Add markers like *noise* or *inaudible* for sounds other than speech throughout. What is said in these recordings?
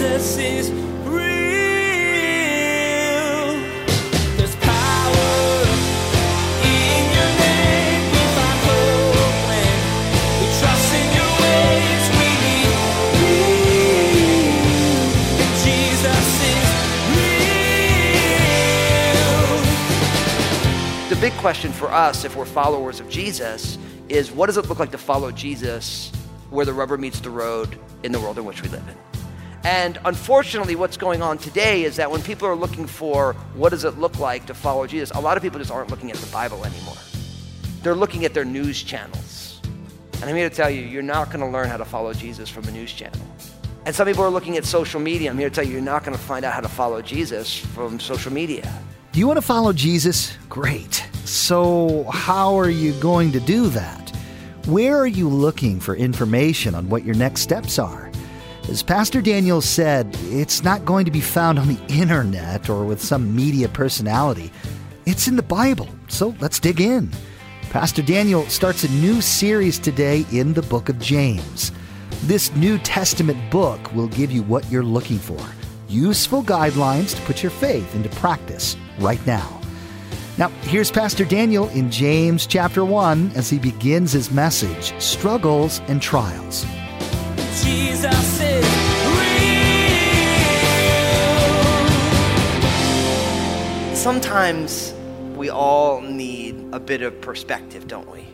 Jesus is big question for us, if we're followers of Jesus, is what does it look like to follow Jesus where the rubber meets the road in the world in which we live in? And unfortunately, what's going on today is that when people are looking for what does it look like to follow Jesus, a lot of people just aren't looking at the Bible anymore. They're looking at their news channels. And I'm here to tell you, you're not going to learn how to follow Jesus from a news channel. And some people are looking at social media. I'm here to tell you, you're not going to find out how to follow Jesus from social media. Do you want to follow Jesus? Great. So, how are you going to do that? Where are you looking for information on what your next steps are? As Pastor Daniel said, it's not going to be found on the internet or with some media personality. It's in the Bible, so let's dig in. Pastor Daniel starts a new series today in the book of James. This New Testament book will give you what you're looking for useful guidelines to put your faith into practice right now. Now, here's Pastor Daniel in James chapter 1 as he begins his message Struggles and Trials. Sometimes we all need a bit of perspective, don't we?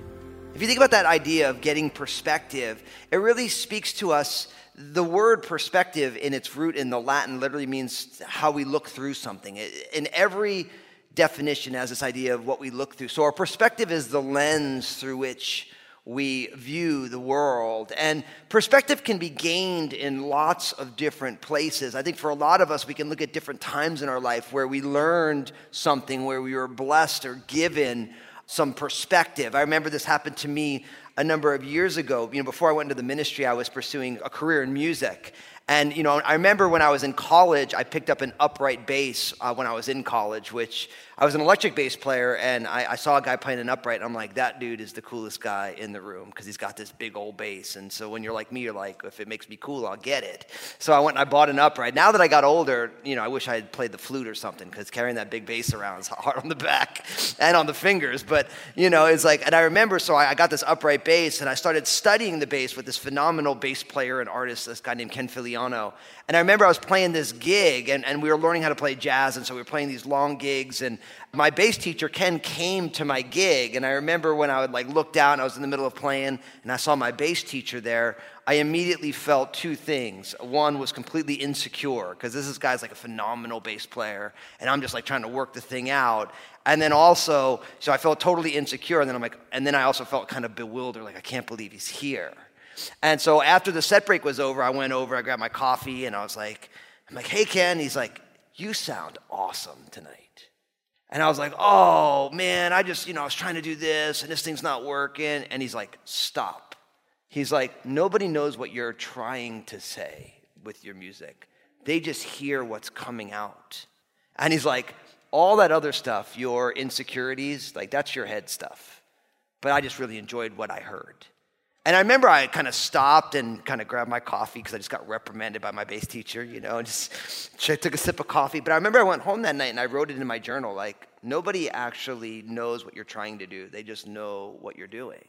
If you think about that idea of getting perspective, it really speaks to us. The word perspective, in its root in the Latin, literally means how we look through something. In every definition, has this idea of what we look through. So, our perspective is the lens through which we view the world. And perspective can be gained in lots of different places. I think for a lot of us, we can look at different times in our life where we learned something, where we were blessed or given some perspective. I remember this happened to me a number of years ago. You know, before I went into the ministry, I was pursuing a career in music. And, you know, I remember when I was in college, I picked up an upright bass uh, when I was in college, which I was an electric bass player, and I, I saw a guy playing an upright, and I'm like, that dude is the coolest guy in the room because he's got this big old bass. And so when you're like me, you're like, if it makes me cool, I'll get it. So I went and I bought an upright. Now that I got older, you know, I wish I had played the flute or something because carrying that big bass around is *laughs* hard on the back and on the fingers. But, you know, it's like, and I remember, so I, I got this upright bass, and I started studying the bass with this phenomenal bass player and artist, this guy named Ken Filiano. And I remember I was playing this gig, and, and we were learning how to play jazz, and so we were playing these long gigs. And my bass teacher, Ken, came to my gig. And I remember when I would like look down, I was in the middle of playing, and I saw my bass teacher there. I immediately felt two things. One was completely insecure, because this is guy's like a phenomenal bass player, and I'm just like trying to work the thing out. And then also, so I felt totally insecure, and then I'm like, and then I also felt kind of bewildered, like I can't believe he's here. And so after the set break was over, I went over, I grabbed my coffee, and I was like, I'm like, hey, Ken. He's like, you sound awesome tonight. And I was like, oh, man, I just, you know, I was trying to do this, and this thing's not working. And he's like, stop. He's like, nobody knows what you're trying to say with your music. They just hear what's coming out. And he's like, all that other stuff, your insecurities, like that's your head stuff. But I just really enjoyed what I heard. And I remember I kind of stopped and kind of grabbed my coffee because I just got reprimanded by my bass teacher, you know, and just took a sip of coffee. But I remember I went home that night and I wrote it in my journal like, nobody actually knows what you're trying to do, they just know what you're doing.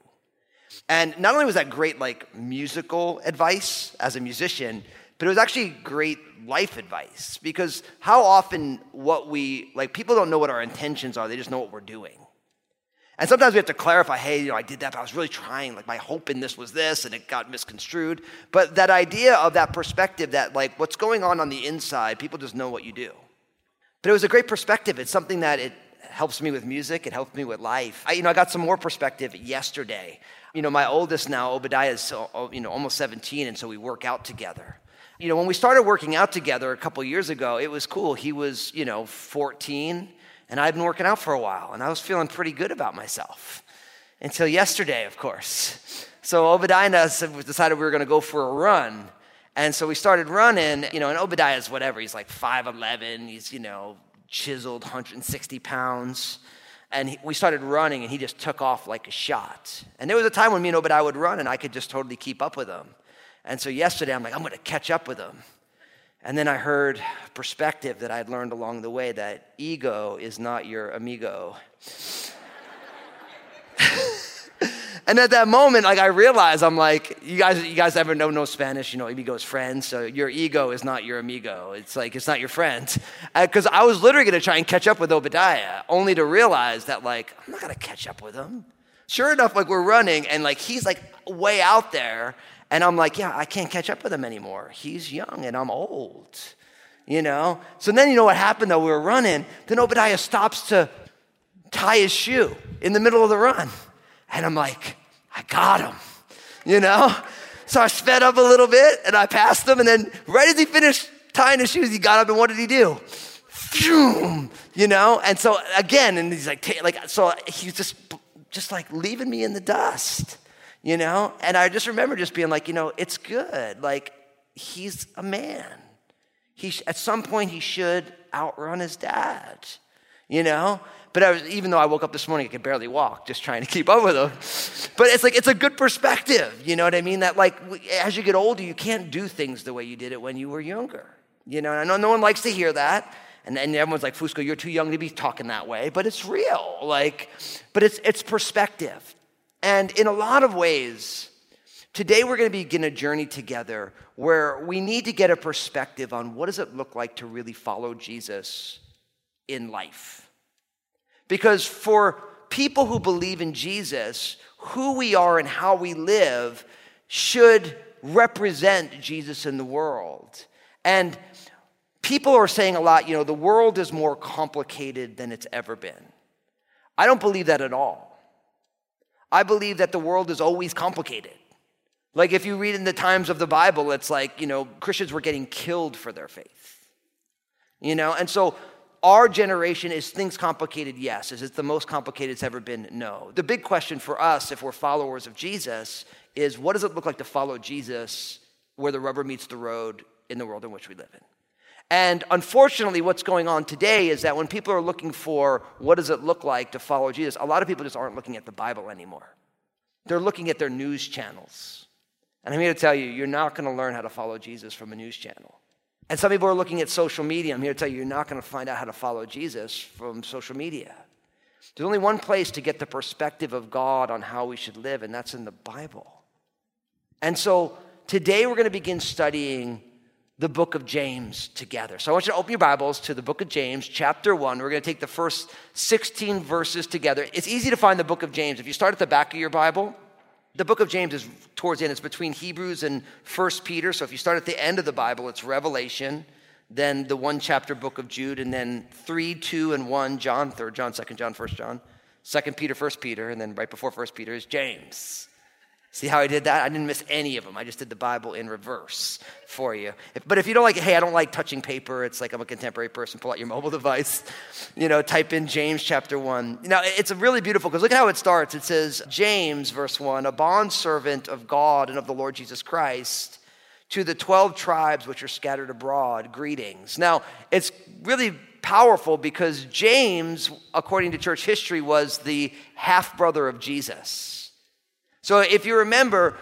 And not only was that great, like, musical advice as a musician, but it was actually great life advice because how often what we, like, people don't know what our intentions are, they just know what we're doing. And sometimes we have to clarify, hey, you know, I did that, but I was really trying. Like my hope in this was this, and it got misconstrued. But that idea of that perspective that like what's going on on the inside, people just know what you do. But it was a great perspective. It's something that it helps me with music. It helps me with life. I, you know, I got some more perspective yesterday. You know, my oldest now, Obadiah, is so, you know almost 17, and so we work out together. You know, when we started working out together a couple years ago, it was cool. He was, you know, 14 and I'd been working out for a while, and I was feeling pretty good about myself until yesterday, of course. So Obadiah and us decided we were going to go for a run. And so we started running, you know, and Obadiah's whatever. He's like 5'11, he's, you know, chiseled, 160 pounds. And he, we started running, and he just took off like a shot. And there was a time when me and Obadiah would run, and I could just totally keep up with him. And so yesterday, I'm like, I'm going to catch up with him. And then I heard perspective that I'd learned along the way that ego is not your amigo. *laughs* and at that moment, like I realized, I'm like, you guys, you guys ever know no Spanish? You know, amigo is friend. So your ego is not your amigo. It's like it's not your friend. Uh, because I was literally gonna try and catch up with Obadiah, only to realize that like I'm not gonna catch up with him. Sure enough, like we're running, and like he's like way out there, and I'm like, yeah, I can't catch up with him anymore. He's young and I'm old, you know? So then you know what happened though? We were running. Then Obadiah stops to tie his shoe in the middle of the run. And I'm like, I got him, you know? So I sped up a little bit and I passed him. And then right as he finished tying his shoes, he got up and what did he do? Phew, you know? And so again, and he's like, like, so he's just, just like leaving me in the dust you know? And I just remember just being like, you know, it's good. Like, he's a man. He, at some point, he should outrun his dad, you know? But I was, even though I woke up this morning, I could barely walk, just trying to *laughs* keep up with him. But it's like, it's a good perspective, you know what I mean? That, like, as you get older, you can't do things the way you did it when you were younger, you know? And I know no one likes to hear that. And, and everyone's like, Fusco, you're too young to be talking that way. But it's real. Like, but it's, it's perspective. And in a lot of ways, today we're going to begin a journey together where we need to get a perspective on what does it look like to really follow Jesus in life. Because for people who believe in Jesus, who we are and how we live should represent Jesus in the world. And people are saying a lot, you know, the world is more complicated than it's ever been. I don't believe that at all. I believe that the world is always complicated. Like if you read in the times of the Bible, it's like, you know, Christians were getting killed for their faith. You know, and so our generation is things complicated? Yes. Is it the most complicated it's ever been? No. The big question for us, if we're followers of Jesus, is what does it look like to follow Jesus where the rubber meets the road in the world in which we live in? And unfortunately, what's going on today is that when people are looking for what does it look like to follow Jesus, a lot of people just aren't looking at the Bible anymore. They're looking at their news channels. And I'm here to tell you, you're not going to learn how to follow Jesus from a news channel. And some people are looking at social media. I'm here to tell you, you're not going to find out how to follow Jesus from social media. There's only one place to get the perspective of God on how we should live, and that's in the Bible. And so today we're going to begin studying the book of James together. So I want you to open your Bibles to the book of James, chapter 1. We're going to take the first 16 verses together. It's easy to find the book of James. If you start at the back of your Bible, the book of James is towards the end. It's between Hebrews and First Peter. So if you start at the end of the Bible, it's Revelation, then the one chapter book of Jude, and then 3, 2, and 1, John, 3rd John, 2nd John, 1st John, 2nd Peter, 1st Peter, and then right before 1st Peter is James. See how I did that? I didn't miss any of them. I just did the Bible in reverse for you. If, but if you don't like, it, hey, I don't like touching paper, it's like I'm a contemporary person, pull out your mobile *laughs* device, you know, type in James chapter 1. Now, it's really beautiful because look at how it starts. It says, James, verse 1, a bondservant of God and of the Lord Jesus Christ, to the 12 tribes which are scattered abroad, greetings. Now, it's really powerful because James, according to church history, was the half brother of Jesus. So if you remember,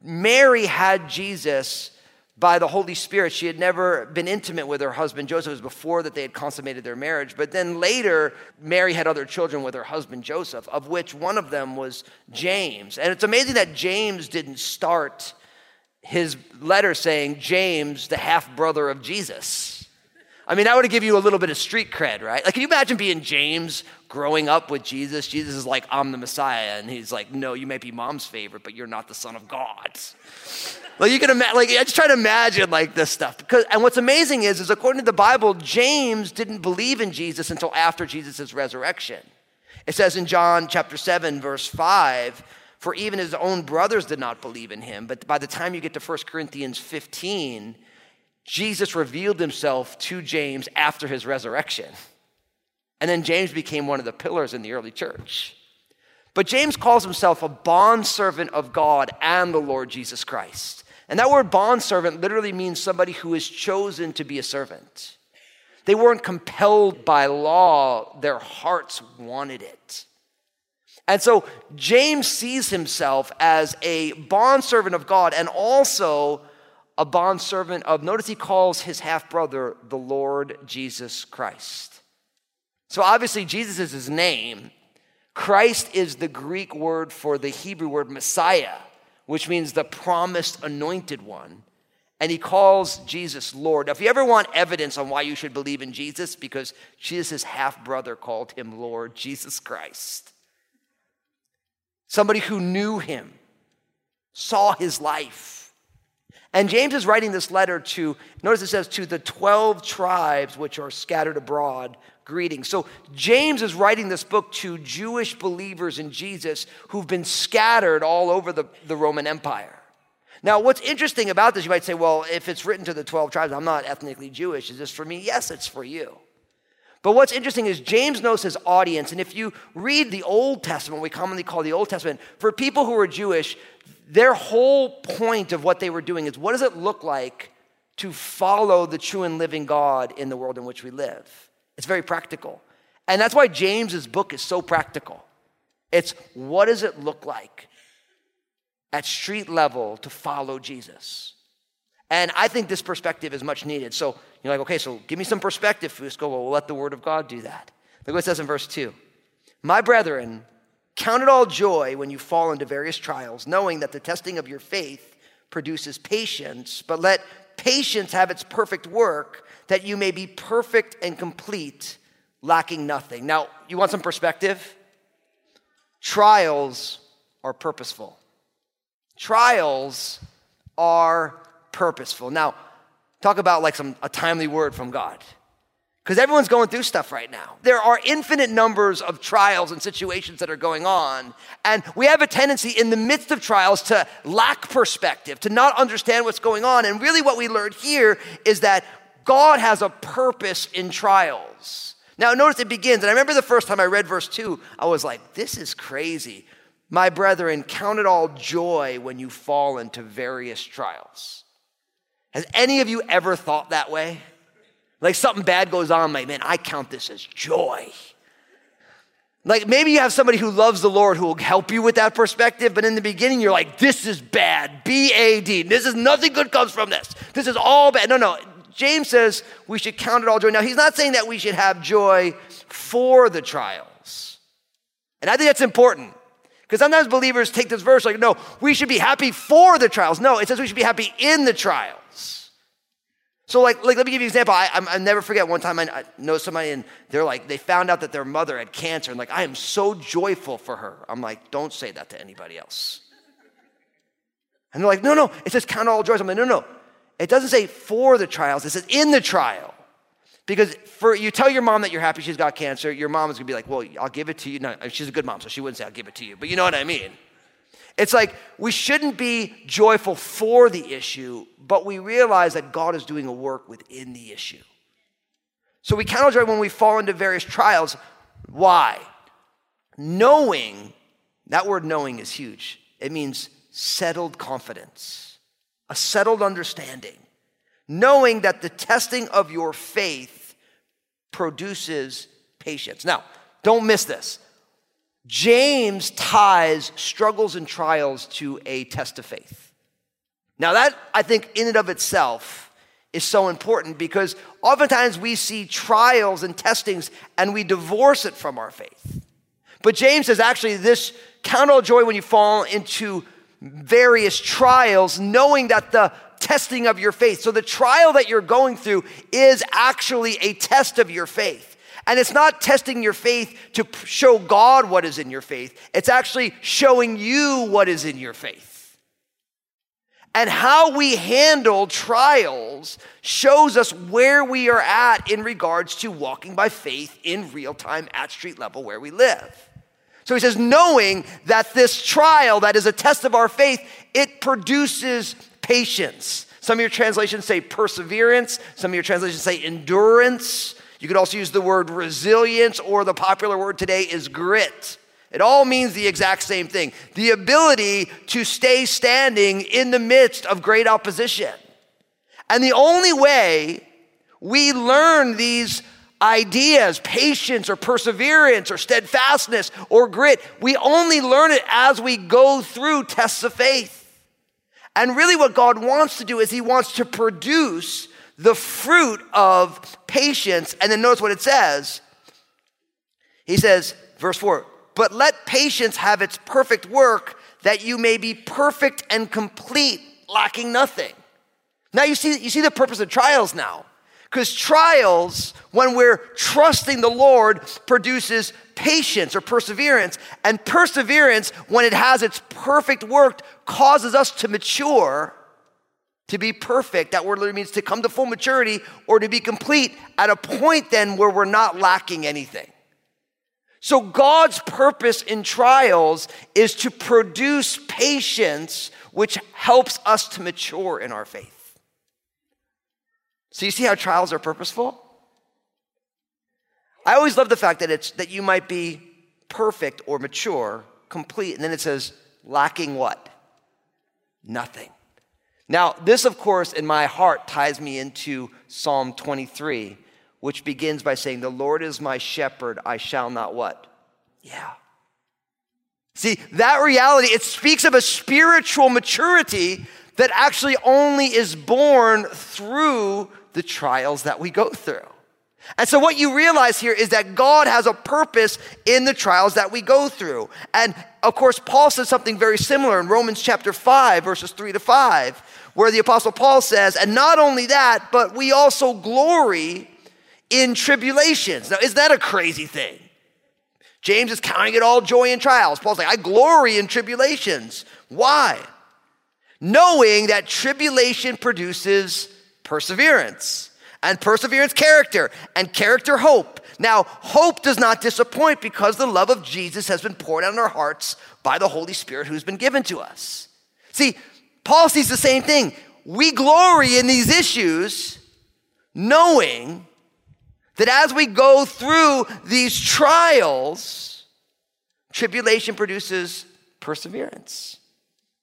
Mary had Jesus by the Holy Spirit. She had never been intimate with her husband Joseph. It was before that they had consummated their marriage. But then later, Mary had other children with her husband Joseph, of which one of them was James. And it's amazing that James didn't start his letter saying, James, the half brother of Jesus. I mean, that would give you a little bit of street cred, right? Like, can you imagine being James growing up with Jesus? Jesus is like, I'm the Messiah. And he's like, no, you may be mom's favorite, but you're not the son of God. like, you can imagine, like, I just try to imagine, like, this stuff. Because, and what's amazing is, is according to the Bible, James didn't believe in Jesus until after Jesus' resurrection. It says in John chapter 7, verse 5, for even his own brothers did not believe in him. But by the time you get to 1 Corinthians 15, Jesus revealed himself to James after his resurrection. And then James became one of the pillars in the early church. But James calls himself a bondservant of God and the Lord Jesus Christ. And that word bondservant literally means somebody who is chosen to be a servant. They weren't compelled by law, their hearts wanted it. And so James sees himself as a bondservant of God and also a bondservant of, notice he calls his half brother the Lord Jesus Christ. So obviously, Jesus is his name. Christ is the Greek word for the Hebrew word Messiah, which means the promised anointed one. And he calls Jesus Lord. Now, if you ever want evidence on why you should believe in Jesus, because Jesus' half brother called him Lord, Jesus Christ. Somebody who knew him, saw his life. And James is writing this letter to, notice it says, to the 12 tribes which are scattered abroad, greeting. So James is writing this book to Jewish believers in Jesus who've been scattered all over the, the Roman Empire. Now, what's interesting about this, you might say, well, if it's written to the 12 tribes, I'm not ethnically Jewish. Is this for me? Yes, it's for you. But what's interesting is James knows his audience. And if you read the Old Testament, we commonly call the Old Testament, for people who are Jewish, their whole point of what they were doing is what does it look like to follow the true and living God in the world in which we live? It's very practical. And that's why James's book is so practical. It's what does it look like at street level to follow Jesus? And I think this perspective is much needed. So you're like, okay, so give me some perspective, Fusco. Well, we'll let the word of God do that. Look what it says in verse 2. My brethren, count it all joy when you fall into various trials, knowing that the testing of your faith produces patience, but let patience have its perfect work, that you may be perfect and complete, lacking nothing. Now, you want some perspective? Trials are purposeful. Trials are purposeful. Now, talk about like some a timely word from God. Because everyone's going through stuff right now. There are infinite numbers of trials and situations that are going on. And we have a tendency in the midst of trials to lack perspective, to not understand what's going on. And really, what we learned here is that God has a purpose in trials. Now, notice it begins, and I remember the first time I read verse 2, I was like, this is crazy. My brethren, count it all joy when you fall into various trials. Has any of you ever thought that way? Like something bad goes on, like, man, I count this as joy. Like maybe you have somebody who loves the Lord who will help you with that perspective, but in the beginning you're like, this is bad, B A D. This is nothing good comes from this. This is all bad. No, no. James says we should count it all joy. Now, he's not saying that we should have joy for the trials. And I think that's important. Because sometimes believers take this verse like, no, we should be happy for the trials. No, it says we should be happy in the trials. So, like, like let me give you an example. I, I, never forget one time I, I know somebody and they're like, they found out that their mother had cancer and like, I am so joyful for her. I'm like, don't say that to anybody else. And they're like, no, no, it says count all joys. I'm like, no, no. It doesn't say for the trials, it says in the trial. Because for you tell your mom that you're happy she's got cancer, your mom is gonna be like, well, I'll give it to you. No, uh, she's a good mom, so she wouldn't say I'll give it to you. But you know what I mean. It's like we shouldn't be joyful for the issue, but we realize that God is doing a work within the issue. So we count joy when we fall into various trials. Why? Knowing, that word knowing is huge. It means settled confidence, a settled understanding. Knowing that the testing of your faith produces patience. Now, don't miss this. James ties struggles and trials to a test of faith. Now, that I think in and of itself is so important because oftentimes we see trials and testings and we divorce it from our faith. But James says actually, this count all joy when you fall into various trials, knowing that the testing of your faith. So the trial that you're going through is actually a test of your faith. And it's not testing your faith to show God what is in your faith, it's actually showing you what is in your faith. And how we handle trials shows us where we are at in regards to walking by faith in real time at street level where we live. So he says, knowing that this trial that is a test of our faith, it produces patience. Some of your translations say perseverance, some of your translations say endurance. You could also use the word resilience, or the popular word today is grit. It all means the exact same thing the ability to stay standing in the midst of great opposition. And the only way we learn these ideas, patience or perseverance or steadfastness or grit, we only learn it as we go through tests of faith. And really, what God wants to do is He wants to produce the fruit of patience. And then notice what it says. He says, verse 4 But let patience have its perfect work, that you may be perfect and complete, lacking nothing. Now you see, you see the purpose of trials now. Because trials, when we're trusting the Lord, produces patience or perseverance. And perseverance, when it has its perfect work, causes us to mature, to be perfect. That word literally means to come to full maturity or to be complete at a point then where we're not lacking anything. So God's purpose in trials is to produce patience, which helps us to mature in our faith. So you see how trials are purposeful? I always love the fact that it's that you might be perfect or mature, complete, and then it says lacking what? Nothing. Now, this, of course, in my heart ties me into Psalm 23, which begins by saying, The Lord is my shepherd, I shall not what? Yeah. See, that reality, it speaks of a spiritual maturity that actually only is born through the trials that we go through. And so, what you realize here is that God has a purpose in the trials that we go through. And of course, Paul says something very similar in Romans chapter 5, verses 3 to 5, where the Apostle Paul says, And not only that, but we also glory in tribulations. Now, is that a crazy thing? James is counting it all joy in trials. Paul's like, I glory in tribulations. Why? Knowing that tribulation produces perseverance, and perseverance, character, and character, hope. Now, hope does not disappoint because the love of Jesus has been poured out in our hearts by the Holy Spirit who's been given to us. See, Paul sees the same thing. We glory in these issues knowing that as we go through these trials, tribulation produces perseverance,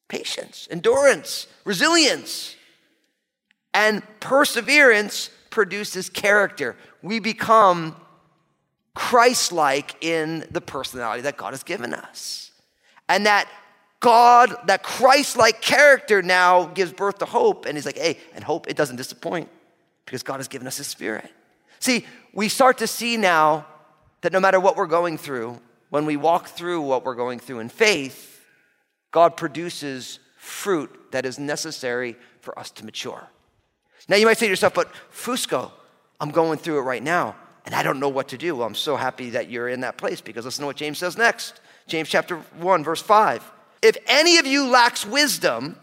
patience, endurance, resilience. And perseverance produces character. We become Christ like in the personality that God has given us. And that God, that Christ like character now gives birth to hope. And He's like, hey, and hope, it doesn't disappoint because God has given us His Spirit. See, we start to see now that no matter what we're going through, when we walk through what we're going through in faith, God produces fruit that is necessary for us to mature. Now you might say to yourself, but Fusco, I'm going through it right now and I don't know what to do. Well, I'm so happy that you're in that place because listen to what James says next. James chapter 1, verse 5. If any of you lacks wisdom,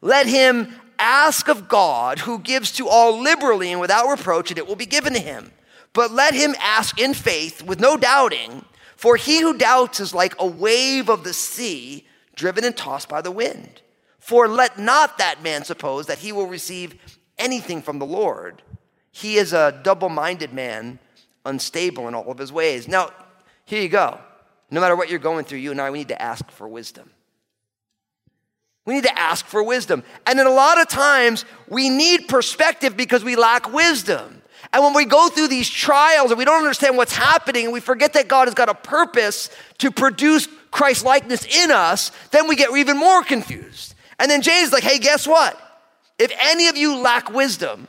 let him ask of God, who gives to all liberally and without reproach, and it will be given to him. But let him ask in faith with no doubting, for he who doubts is like a wave of the sea driven and tossed by the wind. For let not that man suppose that he will receive anything from the Lord. He is a double minded man, unstable in all of his ways. Now, here you go. No matter what you're going through, you and I, we need to ask for wisdom. We need to ask for wisdom. And then a lot of times, we need perspective because we lack wisdom. And when we go through these trials and we don't understand what's happening and we forget that God has got a purpose to produce Christ likeness in us, then we get even more confused. And then James is like, hey, guess what? If any of you lack wisdom,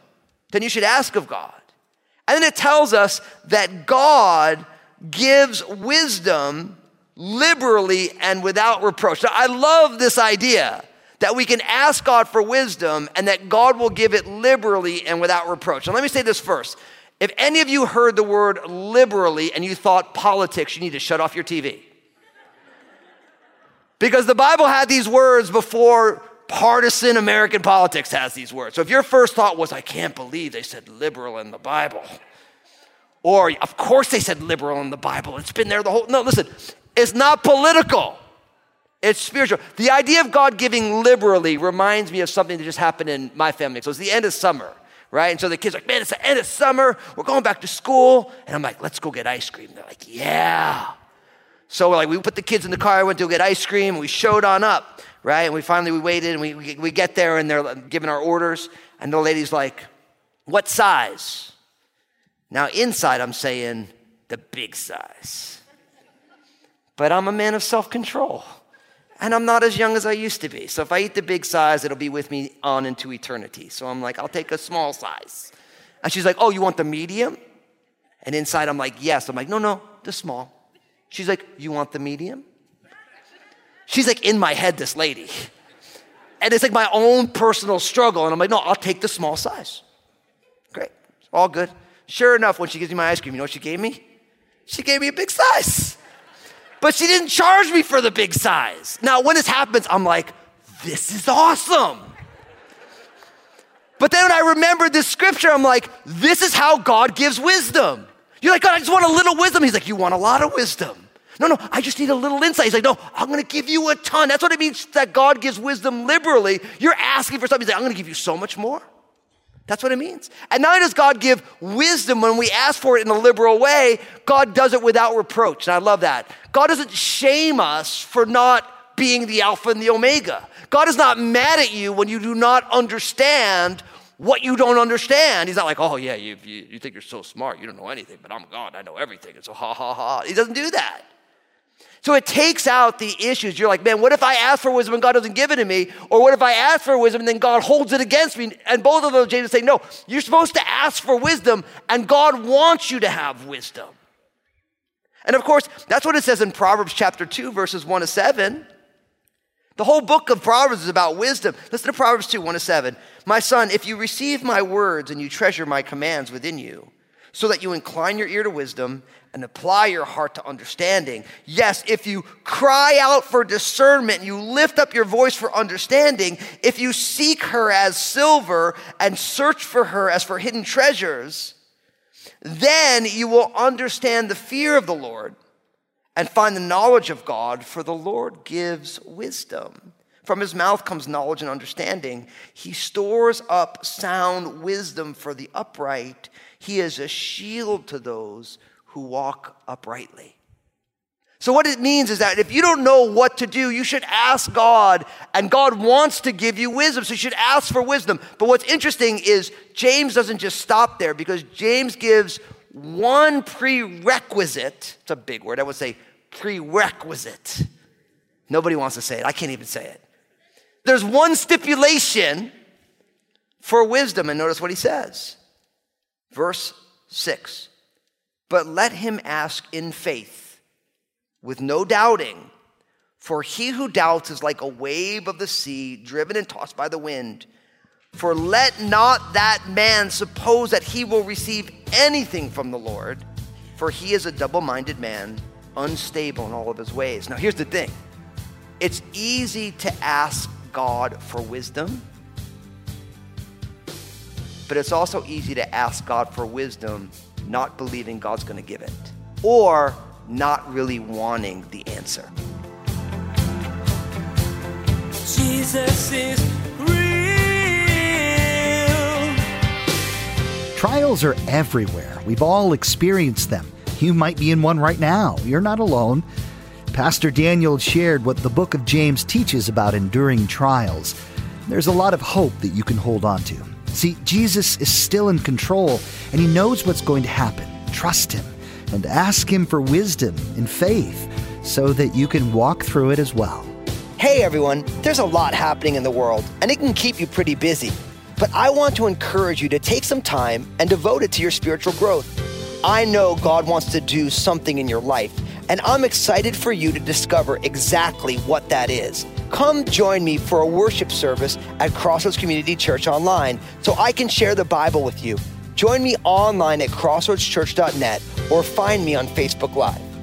then you should ask of God. And then it tells us that God gives wisdom liberally and without reproach. Now, I love this idea that we can ask God for wisdom and that God will give it liberally and without reproach. Now, let me say this first. If any of you heard the word liberally and you thought politics, you need to shut off your TV. Because the Bible had these words before partisan American politics has these words. So if your first thought was, I can't believe they said liberal in the Bible, or of course they said liberal in the Bible, it's been there the whole, no, listen, it's not political. It's spiritual. The idea of God giving liberally reminds me of something that just happened in my family. So it's the end of summer, right? And so the kids are like, man, it's the end of summer. We're going back to school. And I'm like, let's go get ice cream. They're like, yeah. So like we put the kids in the car, went to get ice cream, we showed on up right? And we finally we waited and we, we, we get there and they're giving our orders. And the lady's like, What size? Now, inside, I'm saying the big size. But I'm a man of self control. and I'm not as young as I used to be. So if I eat the big size, it'll be with me on into eternity. So I'm like, I'll take a small size. And she's like, Oh, you want the medium? And inside, I'm like, Yes. I'm like, No, no, the small. She's like, You want the medium? She's like in my head, this lady. And it's like my own personal struggle. And I'm like, No, I'll take the small size. Great. All good. Sure enough, when she gives me my ice cream, you know what she gave me? She gave me a big size. But she didn't charge me for the big size. Now, when this happens, I'm like, this is awesome. But then when I remembered this scripture, I'm like, this is how God gives wisdom. You're like, God, I just want a little wisdom. He's like, you want a lot of wisdom. No, no, I just need a little insight. He's like, no, I'm gonna give you a ton. That's what it means that God gives wisdom liberally. You're asking for something. He's like, I'm gonna give you so much more. That's what it means. And not only does God give wisdom when we ask for it in a liberal way, God does it without reproach. And I love that. God doesn't shame us for not being the Alpha and the Omega. God is not mad at you when you do not understand what you don't understand. He's not like, oh, yeah, you, you, you think you're so smart. You don't know anything, but I'm God. I know everything. And so, ha, ha, ha. He doesn't do that. So it takes out the issues. You're like, man, what if I ask for wisdom and God doesn't give it to me? Or what if I ask for wisdom and then God holds it against me? And both of those, James say, no, you're supposed to ask for wisdom and God wants you to have wisdom. And of course, that's what it says in Proverbs chapter 2, verses 1 to 7. The whole book of Proverbs is about wisdom. Listen to Proverbs 2, 1 to 7. My son, if you receive my words and you treasure my commands within you, so that you incline your ear to wisdom and apply your heart to understanding. Yes, if you cry out for discernment, you lift up your voice for understanding, if you seek her as silver and search for her as for hidden treasures, then you will understand the fear of the Lord and find the knowledge of God, for the Lord gives wisdom. From his mouth comes knowledge and understanding. He stores up sound wisdom for the upright. He is a shield to those who walk uprightly. So, what it means is that if you don't know what to do, you should ask God, and God wants to give you wisdom, so you should ask for wisdom. But what's interesting is James doesn't just stop there because James gives one prerequisite. It's a big word, I would say prerequisite. Nobody wants to say it, I can't even say it. There's one stipulation for wisdom, and notice what he says. Verse 6 But let him ask in faith, with no doubting. For he who doubts is like a wave of the sea, driven and tossed by the wind. For let not that man suppose that he will receive anything from the Lord, for he is a double minded man, unstable in all of his ways. Now, here's the thing it's easy to ask God for wisdom, but it's also easy to ask God for wisdom, not believing God's going to give it, or not really wanting the answer. Jesus is real. Trials are everywhere. We've all experienced them. You might be in one right now. You're not alone. Pastor Daniel shared what the book of James teaches about enduring trials. There's a lot of hope that you can hold on to. See, Jesus is still in control and he knows what's going to happen. Trust him and ask him for wisdom and faith so that you can walk through it as well. Hey everyone, there's a lot happening in the world, and it can keep you pretty busy. But I want to encourage you to take some time and devote it to your spiritual growth. I know God wants to do something in your life, and I'm excited for you to discover exactly what that is. Come join me for a worship service at Crossroads Community Church online so I can share the Bible with you. Join me online at crossroadschurch.net or find me on Facebook Live.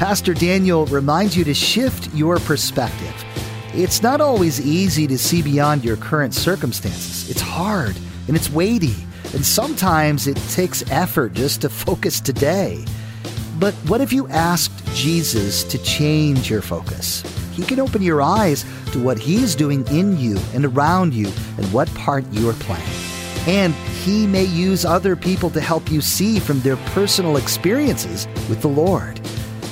Pastor Daniel reminds you to shift your perspective. It's not always easy to see beyond your current circumstances. It's hard and it's weighty, and sometimes it takes effort just to focus today. But what if you asked Jesus to change your focus? He can open your eyes to what He's doing in you and around you and what part you are playing. And He may use other people to help you see from their personal experiences with the Lord.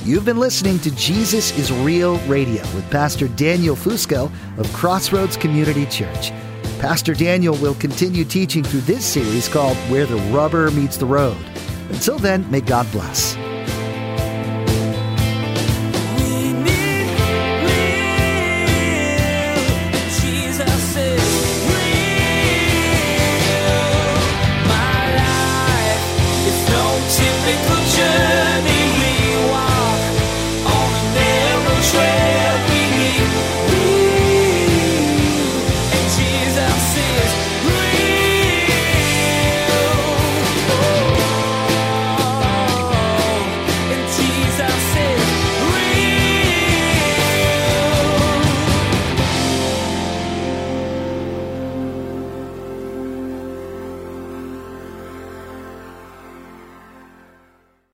You've been listening to Jesus is Real Radio with Pastor Daniel Fusco of Crossroads Community Church. Pastor Daniel will continue teaching through this series called Where the Rubber Meets the Road. Until then, may God bless.